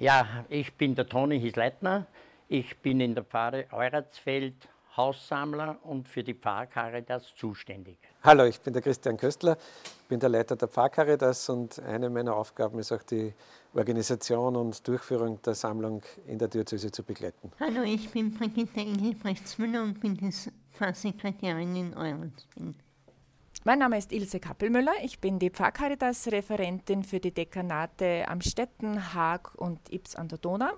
Ja, ich bin der Toni Hisleitner. Ich bin in der Pfarre Euratsfeld Haussammler und für die Pfarrcaritas zuständig. Hallo, ich bin der Christian Köstler, bin der Leiter der Pfarrcaritas und eine meiner Aufgaben ist auch die Organisation und Durchführung der Sammlung in der Diözese zu begleiten. Hallo, ich bin Brigitte Engelbrechtsmüller und bin die Pfarrsekretärin in Euratsfeld. Mein Name ist Ilse Kappelmüller. Ich bin die Pfarrcaritas-Referentin für die Dekanate Amstetten, Haag und Ips an der Donau.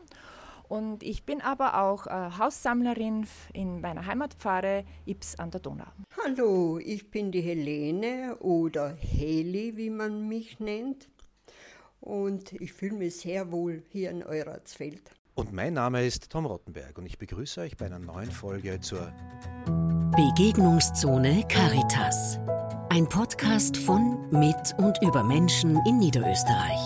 Und ich bin aber auch äh, Haussammlerin in meiner Heimatpfarre Ips an der Donau. Hallo, ich bin die Helene oder Heli, wie man mich nennt. Und ich fühle mich sehr wohl hier in Euratsfeld. Und mein Name ist Tom Rottenberg und ich begrüße euch bei einer neuen Folge zur Begegnungszone Caritas. Ein Podcast von, mit und über Menschen in Niederösterreich.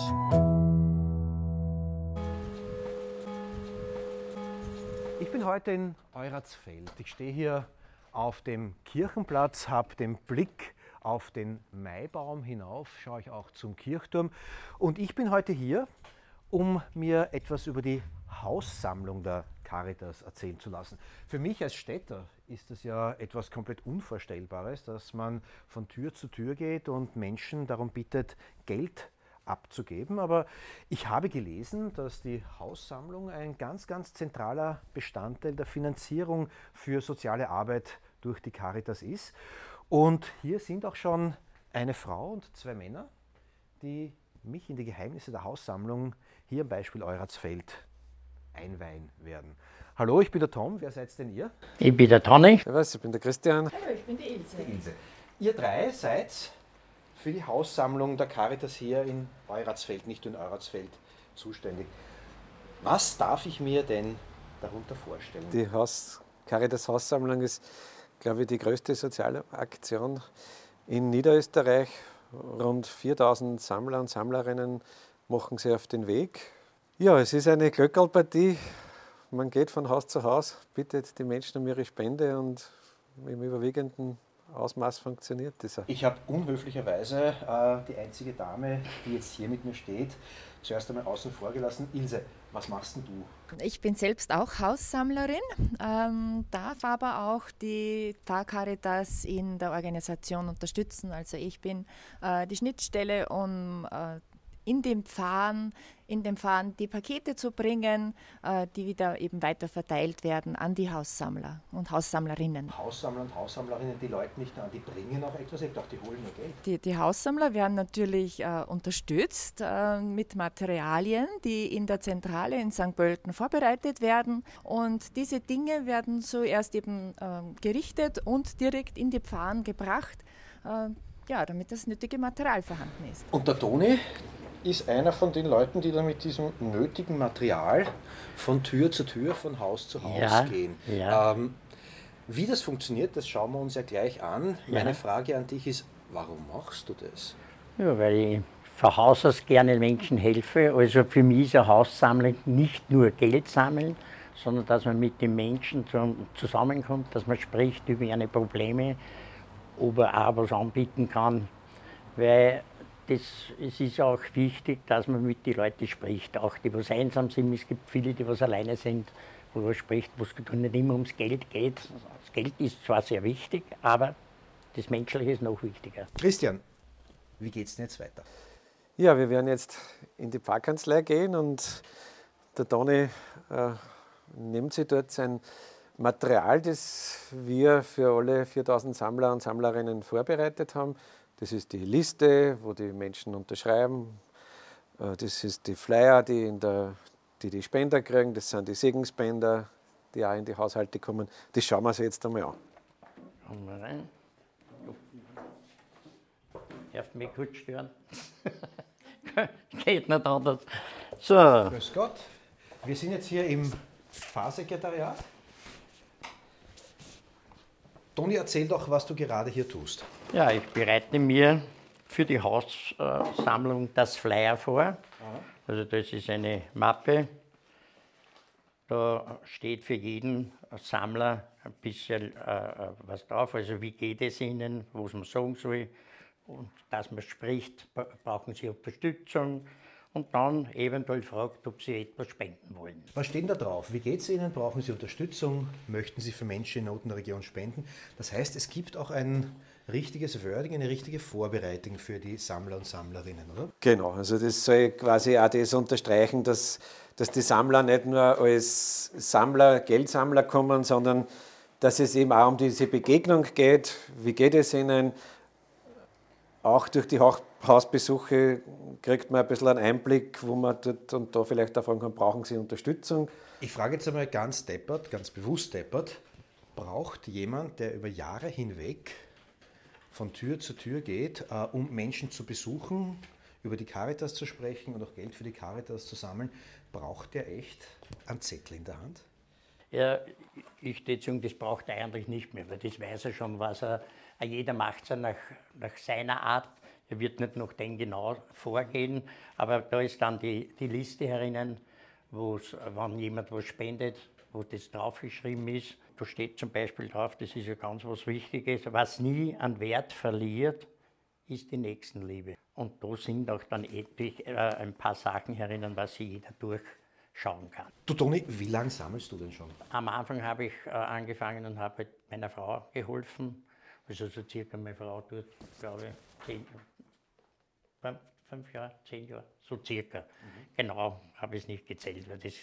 Ich bin heute in Euratsfeld. Ich stehe hier auf dem Kirchenplatz, habe den Blick auf den Maibaum hinauf, schaue ich auch zum Kirchturm. Und ich bin heute hier, um mir etwas über die Haussammlung der Caritas erzählen zu lassen. Für mich als Städter ist es ja etwas komplett Unvorstellbares, dass man von Tür zu Tür geht und Menschen darum bittet, Geld abzugeben. Aber ich habe gelesen, dass die Haussammlung ein ganz, ganz zentraler Bestandteil der Finanzierung für soziale Arbeit durch die Caritas ist. Und hier sind auch schon eine Frau und zwei Männer, die mich in die Geheimnisse der Haussammlung hier am Beispiel Euratsfeld einweihen werden. Hallo, ich bin der Tom. Wer seid denn ihr? Ich bin der Toni. Servus, ich bin der Christian. Hallo, ich bin die Ilse. Die Ilse. Ihr drei seid für die Haussammlung der Caritas hier in Euratsfeld, nicht nur in Euratsfeld, zuständig. Was darf ich mir denn darunter vorstellen? Die Haus Caritas Haussammlung ist, glaube ich, die größte soziale Aktion in Niederösterreich. Rund 4000 Sammler und Sammlerinnen machen sich auf den Weg. Ja, es ist eine Glöckerlpartie. Man geht von Haus zu Haus, bittet die Menschen um ihre Spende und im überwiegenden Ausmaß funktioniert das auch. Ich habe unhöflicherweise äh, die einzige Dame, die jetzt hier mit mir steht, zuerst einmal außen vor gelassen. Ilse, was machst denn du? Ich bin selbst auch Haussammlerin, ähm, darf aber auch die Pfarrcaritas in der Organisation unterstützen. Also ich bin äh, die Schnittstelle, um äh, in dem Pfarren, in dem Pfarren die Pakete zu bringen, äh, die wieder eben weiter verteilt werden an die Haussammler und Haussammlerinnen. Haussammler und Haussammlerinnen, die Leute nicht nur an, die bringen auch etwas, ich die holen nur Geld. Die, die Haussammler werden natürlich äh, unterstützt äh, mit Materialien, die in der Zentrale in St. Pölten vorbereitet werden. Und diese Dinge werden zuerst eben äh, gerichtet und direkt in die Pfarren gebracht. Äh, ja, damit das nötige Material vorhanden ist. Und der Toni ist einer von den Leuten, die dann mit diesem nötigen Material von Tür zu Tür, von Haus zu Haus Ja, gehen. ja. Ähm, wie das funktioniert, das schauen wir uns ja gleich an. Meine Ja. Frage an dich ist, warum machst du das? Ja, weil ich von Haus aus gerne Menschen helfe. Also für mich ist eine Haussammlung nicht nur Geld sammeln, sondern dass man mit den Menschen zusammenkommt, dass man spricht über ihre Probleme, ob er auch was anbieten kann. Weil das, es ist auch wichtig, dass man mit den Leuten spricht, auch die, was einsam sind. Es gibt viele, die was alleine sind, wo man spricht, wo es nicht immer ums Geld geht. Das Geld ist zwar sehr wichtig, aber das Menschliche ist noch wichtiger. Christian, wie geht's denn jetzt weiter? Ja, wir werden jetzt in die Pfarrkanzlei gehen und der Toni äh, nimmt sich dort sein Material, das wir für alle 4000 Sammler und Sammlerinnen vorbereitet haben. Das ist die Liste, wo die Menschen unterschreiben. Äh, Das ist die Flyer, die, in der, die die Spender kriegen. Das sind die Segensspender, die auch in die Haushalte kommen. Das schauen wir uns jetzt einmal an. Kommen wir rein. Darf mich kurz stören? Geht nicht anders. So, Grüß Gott. Wir sind jetzt hier im Pfarrsekretariat. Toni, erzähl doch, was du gerade hier tust. ja, ich bereite mir für die Haussammlung das Flyer vor. Also das ist eine Mappe. Da steht für jeden Sammler ein bisschen äh, was drauf. Also wie geht es Ihnen, was man sagen soll. Und dass man spricht, brauchen Sie Unterstützung. Und dann eventuell fragt, ob sie etwas spenden wollen. Was steht da drauf? Wie geht es Ihnen? Brauchen Sie Unterstützung? Möchten Sie für Menschen in Not in der Region spenden? Das heißt, es gibt auch ein richtiges Wording, eine richtige Vorbereitung für die Sammler und Sammlerinnen, oder? Genau, also das soll quasi auch das unterstreichen, dass, dass die Sammler nicht nur als Sammler, Geldsammler kommen, sondern dass es eben auch um diese Begegnung geht. Wie geht es ihnen? Auch durch die Hausbesuche kriegt man ein bisschen einen Einblick, wo man dort und da vielleicht auch fragen kann, brauchen Sie Unterstützung? Ich frage jetzt einmal ganz deppert, ganz bewusst deppert, braucht jemand, der über Jahre hinweg von Tür zu Tür geht, äh, um Menschen zu besuchen, über die Caritas zu sprechen und auch Geld für die Caritas zu sammeln, braucht der echt einen Zettel in der Hand? Ja, ich würde sagen, das braucht er eigentlich nicht mehr, weil das weiß er schon, was er, jeder macht es nach, nach seiner Art. Er wird nicht nach dem genau vorgehen, aber da ist dann die, die Liste herinnen, wo wenn jemand was spendet, wo das draufgeschrieben ist. Da steht zum Beispiel drauf, das ist ja ganz was Wichtiges, was nie an Wert verliert, ist die Nächstenliebe. Und da sind auch dann etlich, äh, ein paar Sachen herinnen, was sich jeder durchschauen kann. Du Toni, wie lange sammelst du denn schon? Am Anfang habe ich äh, angefangen und habe meiner Frau geholfen. Also so circa meine Frau tut, glaube ich, zehn, fünf, fünf Jahre, zehn Jahre, so circa. Mhm. Genau, habe ich es nicht gezählt, weil das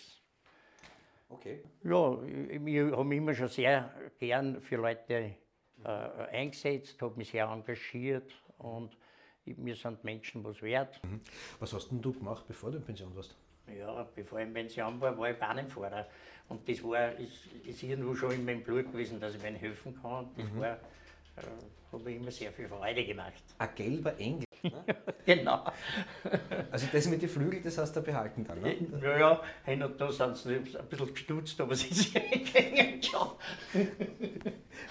Okay. Ja, ich, habe mich immer schon sehr gern für Leute äh, eingesetzt, habe mich sehr engagiert und mir sind Menschen was wert. Was hast denn du gemacht, bevor du in Pension warst? Ja, bevor ich in Pension war, war ich Bahnenfahrer. Und das war, ist, ist irgendwo schon in meinem Blut gewesen, dass ich mir helfen kann. Das mhm. war, äh, habe ich immer sehr viel Freude gemacht. Ein gelber Engel. genau. Also das mit den Flügeln, das hast du behalten dann, ne? Ja, ja, hin und da sind sie ein bisschen gestutzt, aber sie sind gegangen schon.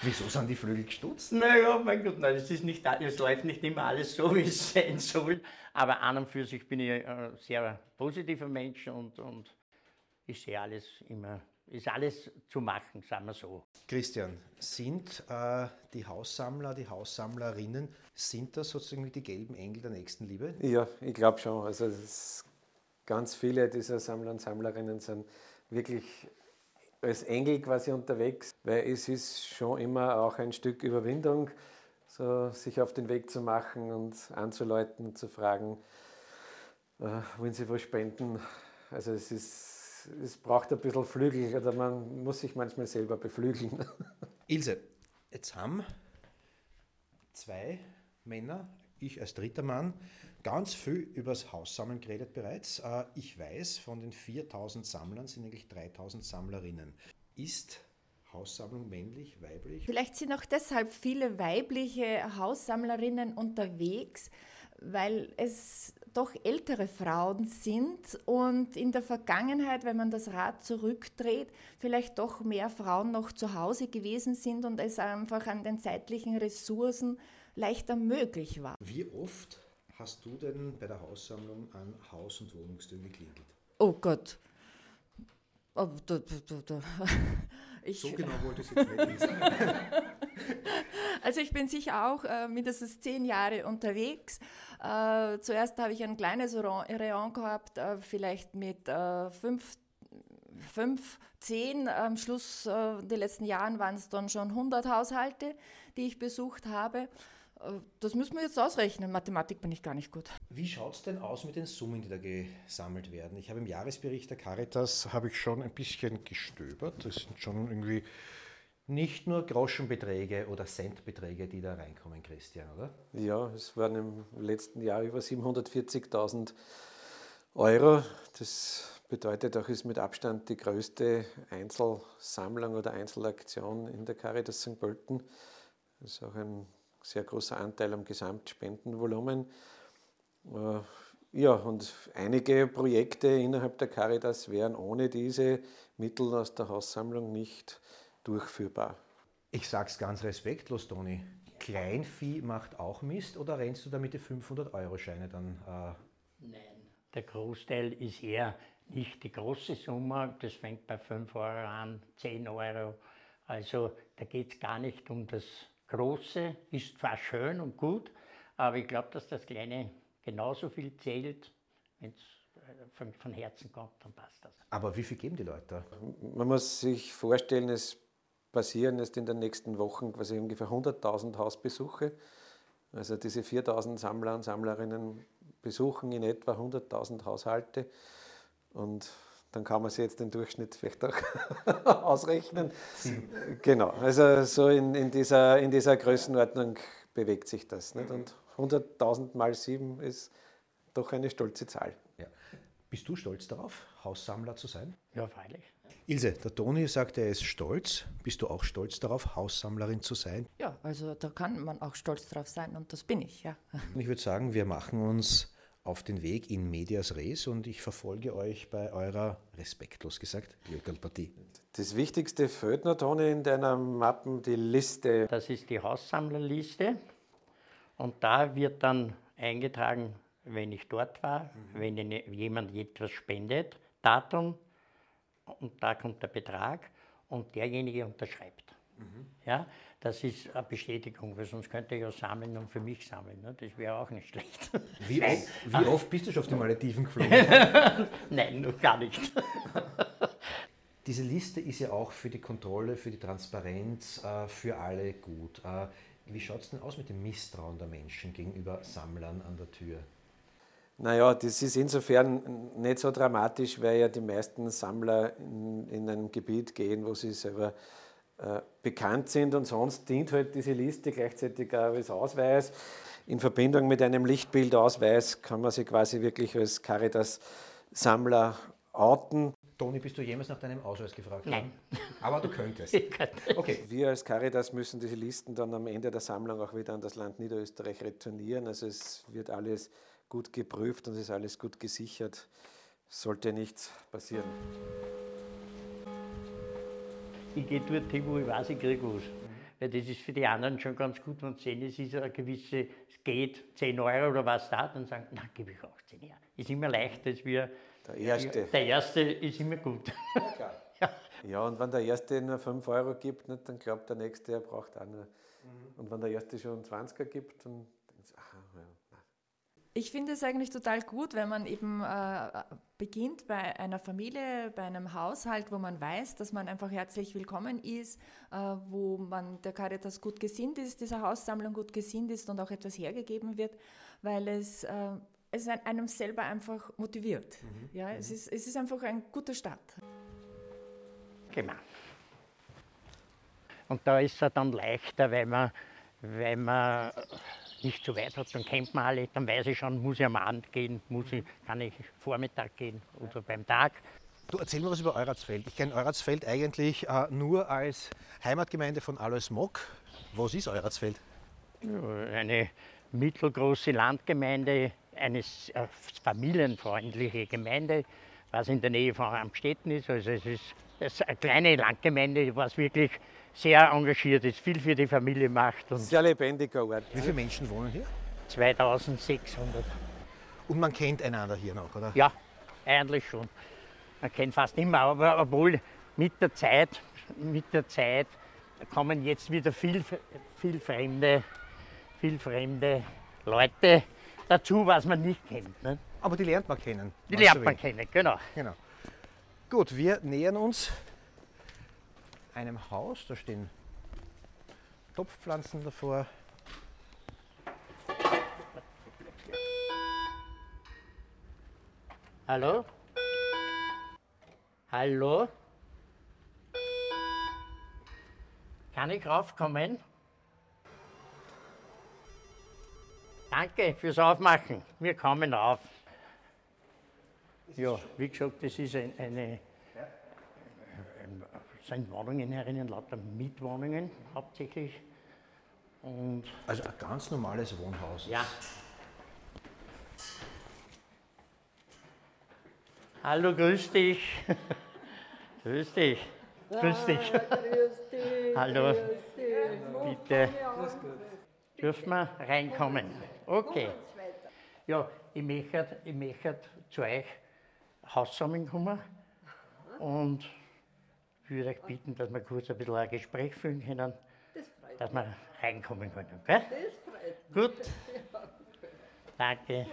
Wieso sind die Flügel gestutzt? Naja, mein Gott, nein, es, ist nicht, es läuft nicht immer alles so, wie es sein soll. Aber an und für sich bin ich ein sehr positiver Mensch und, und ich sehe alles immer ist alles zu machen, sagen wir so. Christian, sind äh, die Haussammler, die Haussammlerinnen, sind das sozusagen die gelben Engel der nächsten Liebe? Ja, ich glaube schon. Also ganz viele dieser Sammler und Sammlerinnen sind wirklich als Engel quasi unterwegs, weil es ist schon immer auch ein Stück Überwindung, so sich auf den Weg zu machen und anzuleuten und zu fragen, äh, wollen sie was spenden. Also es ist es braucht ein bisschen Flügel oder man muss sich manchmal selber beflügeln. Ilse, jetzt haben zwei Männer, ich als dritter Mann, ganz viel über das Haussammeln geredet bereits. Äh, ich weiß, von den 4000 Sammlern sind eigentlich 3000 Sammlerinnen. Ist Haussammlung männlich, weiblich? Vielleicht sind auch deshalb viele weibliche Haussammlerinnen unterwegs, weil es doch ältere Frauen sind und in der Vergangenheit, wenn man das Rad zurückdreht, vielleicht doch mehr Frauen noch zu Hause gewesen sind und es einfach an den zeitlichen Ressourcen leichter möglich war. Wie oft hast du denn bei der Haussammlung an Haus- und Wohnungstüren geklingelt? Oh Gott. Oh, da, da, da. Ich, so genau wollte ich es jetzt nicht wissen. Also ich bin sicher auch äh, mindestens zehn Jahre unterwegs. Äh, zuerst habe ich ein kleines Rayon gehabt, äh, vielleicht mit äh, fünf, fünf, zehn. Am Schluss äh, der letzten Jahren waren es dann schon 100 Haushalte, die ich besucht habe. Äh, das müssen wir jetzt ausrechnen. Mathematik bin ich gar nicht gut. Wie schaut es denn aus mit den Summen, die da gesammelt werden? Ich habe im Jahresbericht der Caritas habe ich schon ein bisschen gestöbert. Das sind schon irgendwie nicht nur Groschenbeträge oder Centbeträge, die da reinkommen, Christian, oder? Ja, es waren im letzten Jahr über 740.000 Euro. Das bedeutet auch, ist mit Abstand die größte Einzelsammlung oder Einzelaktion in der Caritas St. Pölten. Das ist auch ein sehr großer Anteil am Gesamtspendenvolumen. Äh, ja, und einige Projekte innerhalb der Caritas wären ohne diese Mittel aus der Haussammlung nicht durchführbar. Ich sage es ganz respektlos, Toni. Kleinvieh macht auch Mist oder rennst du da mit die 500-Euro-Scheine dann? Äh? Nein, der Großteil ist eher nicht die große Summe, das fängt bei 5 Euro an, 10 Euro. Also da geht es gar nicht um das Große, ist zwar schön und gut, aber ich glaube, dass das Kleine genauso viel zählt, wenn es von, von Herzen kommt, dann passt das. Aber wie viel geben die Leute? Man muss sich vorstellen, es passieren jetzt in den nächsten Wochen quasi ungefähr 100.000 Hausbesuche. Also diese 4.000 Sammler und Sammlerinnen besuchen in etwa 100.000 Haushalte und dann kann man sich jetzt den Durchschnitt vielleicht auch ausrechnen. Genau, also so in, in, dieser, in dieser Größenordnung bewegt sich das. Nicht? Und 100.000 mal 7 ist doch eine stolze Zahl. Ja. Bist du stolz darauf, Haussammler zu sein? Ja, freilich. Ilse, der Toni sagt, er ist stolz. Bist du auch stolz darauf, Haussammlerin zu sein? Ja, also da kann man auch stolz drauf sein und das bin ich, ja. Und ich würde sagen, wir machen uns auf den Weg in Medias Res und ich verfolge euch bei eurer, respektlos gesagt, Jöckelpartie. Das Wichtigste fehlt noch, Toni, in deiner Mappen, die Liste. Das ist die Haussammlerliste und da wird dann eingetragen, wenn ich dort war, wenn jemand etwas spendet, Datum und da kommt der Betrag und derjenige unterschreibt. Ja, das ist eine Bestätigung, weil sonst könnte ich ja sammeln und für mich sammeln. Ne? Das wäre auch nicht schlecht. Wie, oft, wie oft bist du schon auf die Malediven geflogen? Nein, noch gar nicht. Diese Liste ist ja auch für die Kontrolle, für die Transparenz, äh, für alle gut. Äh, wie schaut es denn aus mit dem Misstrauen der Menschen gegenüber Sammlern an der Tür? Naja, das ist insofern nicht so dramatisch, weil ja die meisten Sammler in, in ein Gebiet gehen, wo sie selber äh, bekannt sind und sonst dient halt diese Liste gleichzeitig auch als Ausweis. In Verbindung mit einem Lichtbildausweis kann man sich quasi wirklich als Caritas-Sammler outen. Toni, bist du jemals nach deinem Ausweis gefragt Nein. Aber du könntest. Okay. Wir als Caritas müssen diese Listen dann am Ende der Sammlung auch wieder an das Land Niederösterreich retournieren. Also es wird alles gut geprüft und es ist alles gut gesichert. Sollte nichts passieren. Ich gehe dort hin, wo ich weiß, ich kriege was. Weil das ist für die anderen schon ganz gut, wenn sie sehen, es ist eine gewisse, es geht 10 Euro oder was da, dann sagen, na, gebe ich 18 Euro. Ist immer leichter als wir. Der Erste. Der Erste ist immer gut. ja. ja, und wenn der Erste nur 5 Euro gibt, nicht, dann glaubt der Nächste, er braucht auch nur. Und wenn der Erste schon 20er gibt, dann denkt er, aha, ja. Ich finde es eigentlich total gut, wenn man eben äh, beginnt bei einer Familie, bei einem Haushalt, wo man weiß, dass man einfach herzlich willkommen ist, äh, wo man der Caritas gut gesinnt ist, dieser Haussammlung gut gesinnt ist und auch etwas hergegeben wird, weil es, äh, es einem selber einfach motiviert. Ja, es, ist, es ist einfach ein guter Start. Genau. Und da ist es dann leichter, weil man, weil man nicht so weit hat, dann kennt man alle, dann weiß ich schon, muss ich am Abend gehen, muss ich, kann ich Vormittag gehen oder beim Tag. Du erzähl mir was über Euratsfeld. Ich kenne Euratsfeld eigentlich äh, nur als Heimatgemeinde von Alois Mock. Was ist Euratsfeld? Eine mittelgroße Landgemeinde, eine äh, familienfreundliche Gemeinde, was in der Nähe von Amstetten ist. Also es ist, es ist eine kleine Landgemeinde, was wirklich sehr engagiert ist, viel für die Familie macht und Sehr lebendiger Ort. Wie viele Menschen wohnen hier? 2600. Und man kennt einander hier noch, oder? Ja, eigentlich schon. Man kennt fast immer, aber obwohl mit der Zeit, mit der Zeit kommen jetzt wieder viel, viel fremde, viel fremde Leute dazu, was man nicht kennt. Ne? Aber die lernt man kennen. Die lernt man kennen, genau. Genau. Gut, wir nähern uns einem Haus. Da stehen Topfpflanzen davor. Hallo? Hallo? Kann ich raufkommen? Danke fürs Aufmachen. Wir kommen rauf. Ja, wie gesagt, das ist ein, eine. Sind Wohnungen herinnen, lauter Mietwohnungen hauptsächlich. Und Also ein ganz normales Wohnhaus. ja. Hallo, grüß dich. grüß dich. Grüß dich. Hallo. Bitte. Dürfen wir reinkommen? Okay. Ja, ich möchte, ich möchte zu euch Haus zusammenkommen und würde euch bitten, dass wir kurz ein bisschen ein Gespräch führen können, dass wir reinkommen können. Gell? Gut. Danke.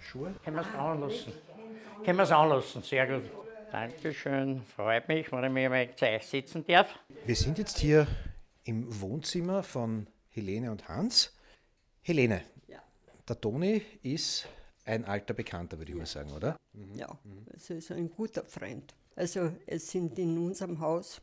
Schuhe? Können wir es anlassen? Können wir es anlassen? Sehr gut. Dankeschön. Freut mich, wenn ich mich mal zu euch sitzen darf. Wir sind jetzt hier im Wohnzimmer von Helene und Hans. Helene, Ja. der Toni ist ein alter Bekannter, würde ich mal sagen, oder? Ja, es ist ein guter Freund. Also es sind in unserem Haus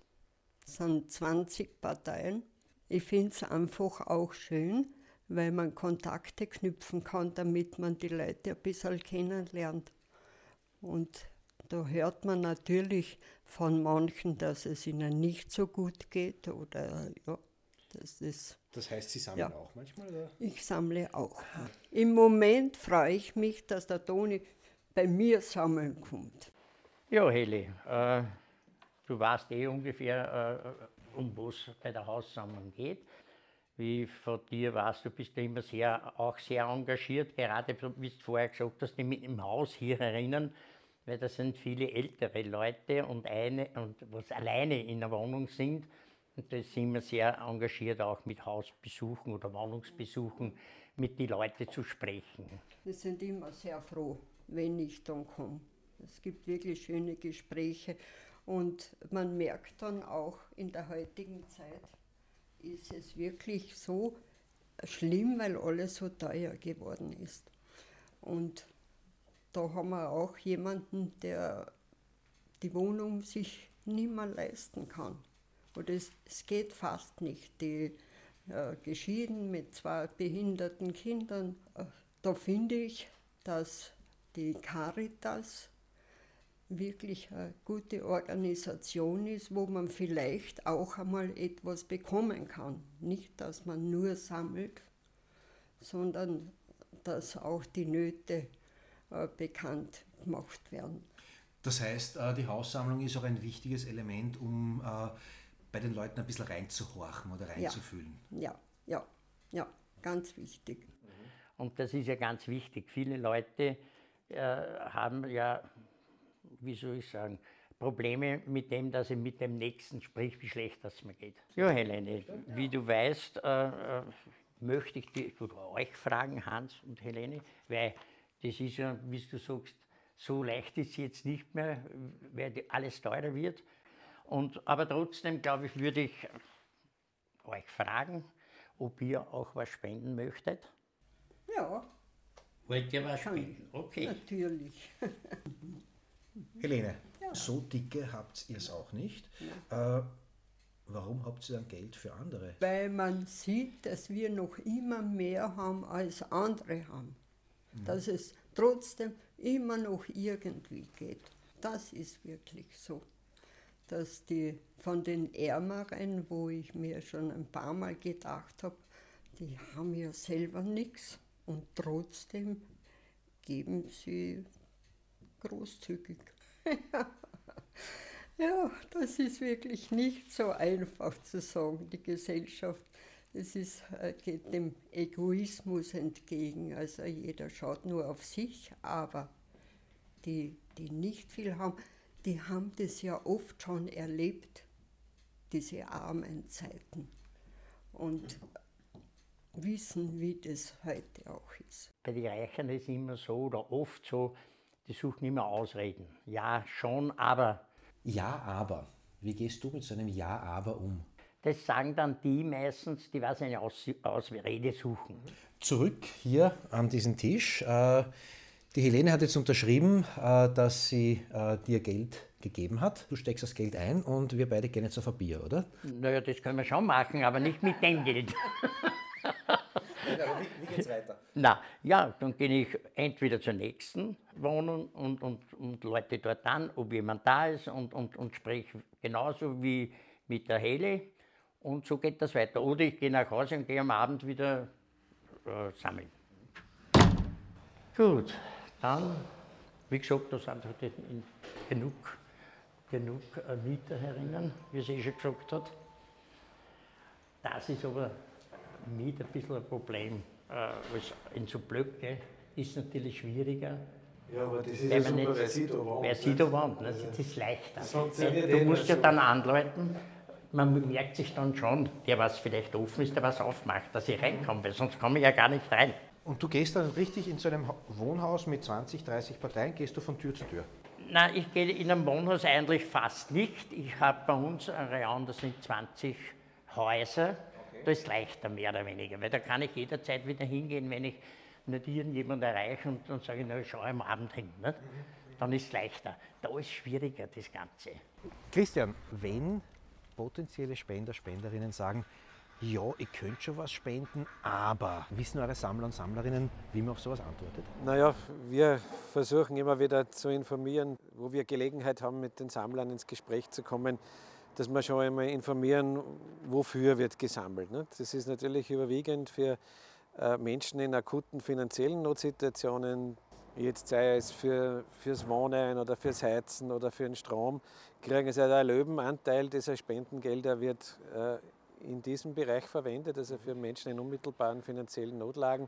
sind 20 Parteien. Ich finde es einfach auch schön, weil man Kontakte knüpfen kann, damit man die Leute ein bisschen kennenlernt. Und da hört man natürlich von manchen, dass es ihnen nicht so gut geht oder ja, das ist Das heißt, Sie sammeln Ja. auch manchmal, oder? ich sammle auch. Im Moment freue ich mich, dass der Toni bei mir sammeln kommt. Ja, Heli, äh, du weißt eh ungefähr, äh, um was bei der Haussammlung geht. Wie von dir weißt, du bist ja immer sehr, auch sehr engagiert, gerade wie du vorher gesagt hast, im, im Haus hier herinnen, weil da sind viele ältere Leute und eine und was alleine in der Wohnung sind. Und da sind wir sehr engagiert, auch mit Hausbesuchen oder Wohnungsbesuchen mit den Leuten zu sprechen. Wir sind immer sehr froh, wenn ich dann komme. Es gibt wirklich schöne Gespräche und man merkt dann auch in der heutigen Zeit, ist es wirklich so schlimm, weil alles so teuer geworden ist. Und da haben wir auch jemanden, der die Wohnung sich nicht mehr leisten kann. Oder es, es geht fast nicht. Die äh, geschieden mit zwei behinderten Kindern. Äh, Da finde ich, dass die Caritas wirklich eine gute Organisation ist, wo man vielleicht auch einmal etwas bekommen kann. Nicht, dass man nur sammelt, sondern dass auch die Nöte äh, bekannt gemacht werden. Das heißt, äh, die Haussammlung ist auch ein wichtiges Element, um bei den Leuten ein bisschen reinzuhorchen oder reinzufühlen. Ja, ja, ja, ganz wichtig. Und das ist ja ganz wichtig. Viele Leute äh, haben ja, wie soll ich sagen, Probleme mit dem, dass ich mit dem Nächsten sprich, wie schlecht das mir geht. Ja, Helene, wie du weißt, äh, äh, möchte ich dich oder euch fragen, Hans und Helene, weil das ist ja, wie du sagst, so leicht ist es jetzt nicht mehr, weil alles teurer wird. Und, aber trotzdem, glaube ich, würde ich euch fragen, ob ihr auch was spenden möchtet. Ja, Wollt ihr was spenden? Okay. natürlich. Helene, so dicke habt ihr es auch nicht. Äh, warum habt ihr dann Geld für andere? Weil man sieht, dass wir noch immer mehr haben als andere haben. Dass es trotzdem immer noch irgendwie geht. Das ist wirklich so. Dass die von den Ärmeren, wo ich mir schon ein paar Mal gedacht habe, die haben ja selber nichts und trotzdem geben sie großzügig. Ja, das ist wirklich nicht so einfach zu sagen, die Gesellschaft. Es ist, äh, geht dem Egoismus entgegen. Also jeder schaut nur auf sich, aber die, die nicht viel haben, die haben das ja oft schon erlebt, diese armen Zeiten. Und wissen, wie das heute auch ist. Bei den Reichen ist es immer so oder oft so, die suchen immer Ausreden. Ja, schon, aber. Ja, aber. Wie gehst du mit so einem Ja, aber um? Das sagen dann die meistens, die was eine Aus Ausrede suchen. Zurück hier an diesen Tisch. Äh, die Helene hat jetzt unterschrieben, äh, dass sie äh, dir Geld gegeben hat. Du steckst das Geld ein und wir beide gehen jetzt auf ein Bier, oder? Naja, das können wir schon machen, aber nicht mit dem Geld. wie, wie geht's weiter? Na, ja, dann gehe ich entweder zur nächsten Wohnung und, und, und läute dort an, ob jemand da ist und, und, und spreche genauso wie mit der Hele. Und so geht das weiter. Oder ich gehe nach Hause und gehe am Abend wieder äh, sammeln. Gut, dann, wie gesagt, da sind in- genug, genug äh, Mieter herinnen, wie sie eh schon gesagt hat. Das ist aber mit ein bisschen ein Problem. Äh, als in so Blöcke ist natürlich schwieriger. Ja, aber das ist Wenn ja man super, nicht- wer da wohnt. Wer da wohnt, ne? das ist leichter. Eh du nur musst ja dann anläuten, man merkt sich dann schon, der was vielleicht offen ist, der was aufmacht, dass ich reinkomme, weil sonst komme ich ja gar nicht rein. Und du gehst dann richtig in so einem Wohnhaus mit 20, 30 Parteien, gehst du von Tür zu Tür? Nein, ich gehe in einem Wohnhaus eigentlich fast nicht. Ich habe bei uns ein Rayon, das sind 20 Häuser. Okay. Da ist leichter, mehr oder weniger, weil da kann ich jederzeit wieder hingehen, wenn ich nicht irgendjemand erreiche und dann sage ich, na, schau am Abend hin. Nicht? Mhm. Dann ist es leichter. Da ist schwieriger, das Ganze. Christian, wenn potenzielle Spender, Spenderinnen sagen, ja, ich könnte schon was spenden, aber wissen eure Sammler und Sammlerinnen, wie man auf sowas antwortet? Naja, wir versuchen immer wieder zu informieren, wo wir Gelegenheit haben, mit den Sammlern ins Gespräch zu kommen, dass wir schon einmal informieren, wofür wird gesammelt. Ne? Das ist natürlich überwiegend für äh, Menschen in akuten finanziellen Notsituationen, jetzt sei es für, fürs Wohnen oder fürs Heizen oder für den Strom, kriegen sie einen Löwenanteil dieser Spendengelder wird äh, in diesem Bereich verwendet, also für Menschen in unmittelbaren finanziellen Notlagen.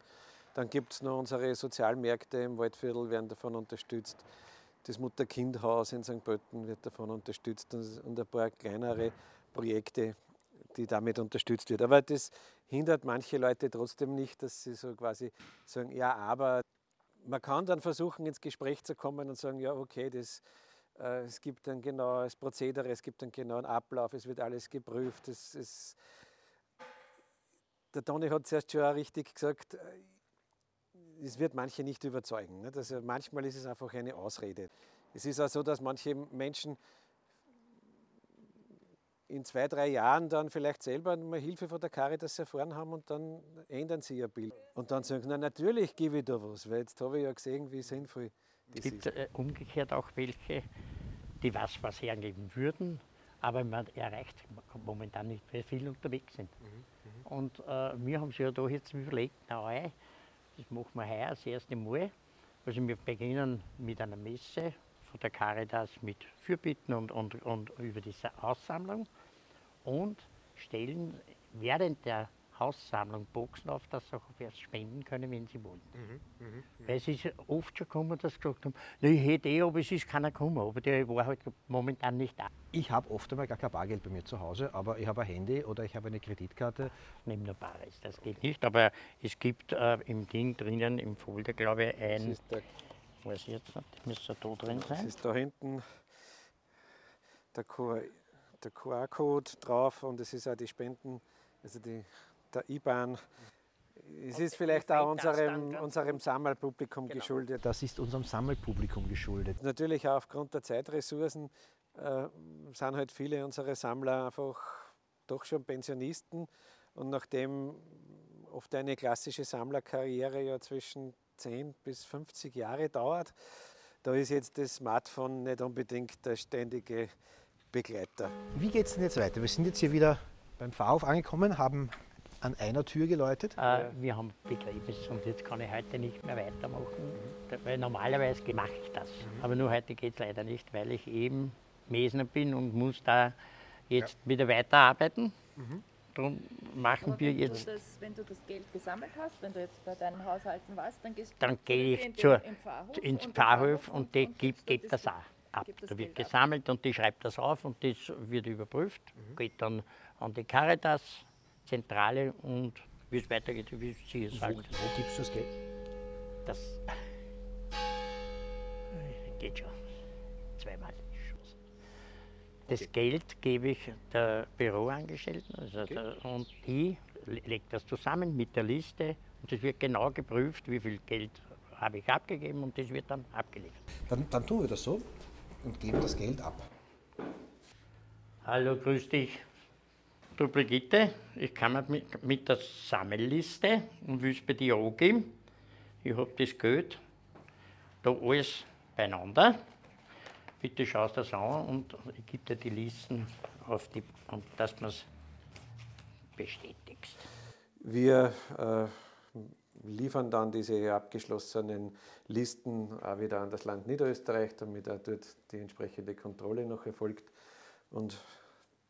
Dann gibt es noch unsere Sozialmärkte im Waldviertel, werden davon unterstützt. Das Mutter-Kind-Haus in St. Pölten wird davon unterstützt und ein paar kleinere Projekte, die damit unterstützt werden. Aber das hindert manche Leute trotzdem nicht, dass sie so quasi sagen, ja, aber man kann dann versuchen, ins Gespräch zu kommen und sagen, ja, okay, das, äh, es gibt ein genaues Prozedere, es gibt einen genauen Ablauf, es wird alles geprüft. Es, es der Toni hat zuerst schon richtig gesagt, äh, es wird manche nicht überzeugen. Also manchmal ist es einfach eine Ausrede. Es ist auch so, dass manche Menschen in zwei, drei Jahren dann vielleicht selber mal Hilfe von der Caritas erfahren haben und dann ändern sie ihr Bild. Und dann sagen sie, na natürlich gebe ich da was, weil jetzt habe ich ja gesehen, wie sinnvoll es gibt äh, umgekehrt auch welche, die was, was hergeben würden, aber man erreicht momentan nicht, weil viele unterwegs sind. Mhm, mhm. Und äh, wir haben sich ja da jetzt überlegt, na, das machen wir heuer das erste Mal. Also wir beginnen mit einer Messe von der Caritas mit Fürbitten und, und, und über diese Aussammlung und stellen während der Haussammlung Boxen auf, dass sie auch erst spenden können, wenn sie wollen. Mhm, mh, mh. Weil es ist oft schon gekommen, dass sie gesagt haben, ich hätte eh, aber es ist keiner gekommen, aber der war halt momentan nicht da. Ich habe oft einmal gar kein Bargeld bei mir zu Hause, aber ich habe ein Handy oder ich habe eine Kreditkarte. Neben der Bares, das geht nicht, aber es gibt äh, im Ding drinnen, im Folder, glaube ich, ein, das der, weiß ich jetzt nicht, müsste da drin sein. Das ist da hinten der QR-Code drauf und es ist auch die Spenden, also die der IBAN. Es ist vielleicht auch unserem, unserem Sammelpublikum genau. geschuldet. Das ist unserem Sammelpublikum geschuldet. Natürlich auch aufgrund der Zeitressourcen äh, sind halt viele unserer Sammler einfach doch schon Pensionisten. Und nachdem oft eine klassische Sammlerkarriere ja zwischen 10 bis 50 Jahre dauert, da ist jetzt das Smartphone nicht unbedingt der ständige Begleiter. Wie geht es denn jetzt weiter? Wir sind jetzt hier wieder beim Fahrhof angekommen, haben an einer Tür geläutet? Äh, wir haben Begräbnis und jetzt kann ich heute nicht mehr weitermachen, mhm. weil normalerweise mache ich das. Mhm. Aber nur heute geht es leider nicht, weil ich eben Mesner bin und muss da jetzt ja. wieder weiterarbeiten. Mhm. Darum machen Aber wir wenn jetzt. Du das, wenn du das Geld gesammelt hast, wenn du jetzt bei deinen Haushalten warst, dann gehst dann gehe ich zur, Pfarrhof ins Pfarrhof und, und der gibt, gibt das auch ab. Da wird gesammelt ab. und die schreibt das auf und das wird überprüft, mhm. geht dann an die Caritas Zentrale und wie es weitergeht, wie Sie es sagen. Wo gibst du das Geld? Das geht schon. Zweimal. Das okay. Geld gebe ich der Büroangestellten also okay. der, und die legt das zusammen mit der Liste und es wird genau geprüft, wie viel Geld habe ich abgegeben und das wird dann abgeliefert. Dann, dann tun wir das so und geben das Geld ab. Hallo, grüß dich. Du Brigitte, ich komme mit, mit der Sammelliste und will es bei dir angeben. Ich habe das Geld da alles beieinander. Bitte schau das an und ich gebe dir die Listen auf die, und dass du es bestätigst. Wir äh, liefern dann diese abgeschlossenen Listen auch wieder an das Land Niederösterreich, damit auch dort die entsprechende Kontrolle noch erfolgt. Und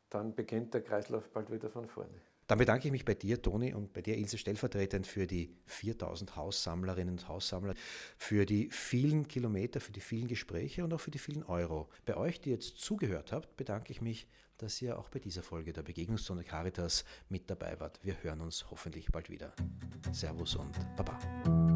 dann beginnt der Kreislauf bald wieder von vorne. Dann bedanke ich mich bei dir, Toni, und bei dir, Ilse, stellvertretend für die 4000 Haussammlerinnen und Haussammler, für die vielen Kilometer, für die vielen Gespräche und auch für die vielen Euro. Bei euch, die jetzt zugehört habt, bedanke ich mich, dass ihr auch bei dieser Folge der Begegnungsstunde Caritas mit dabei wart. Wir hören uns hoffentlich bald wieder. Servus und Baba.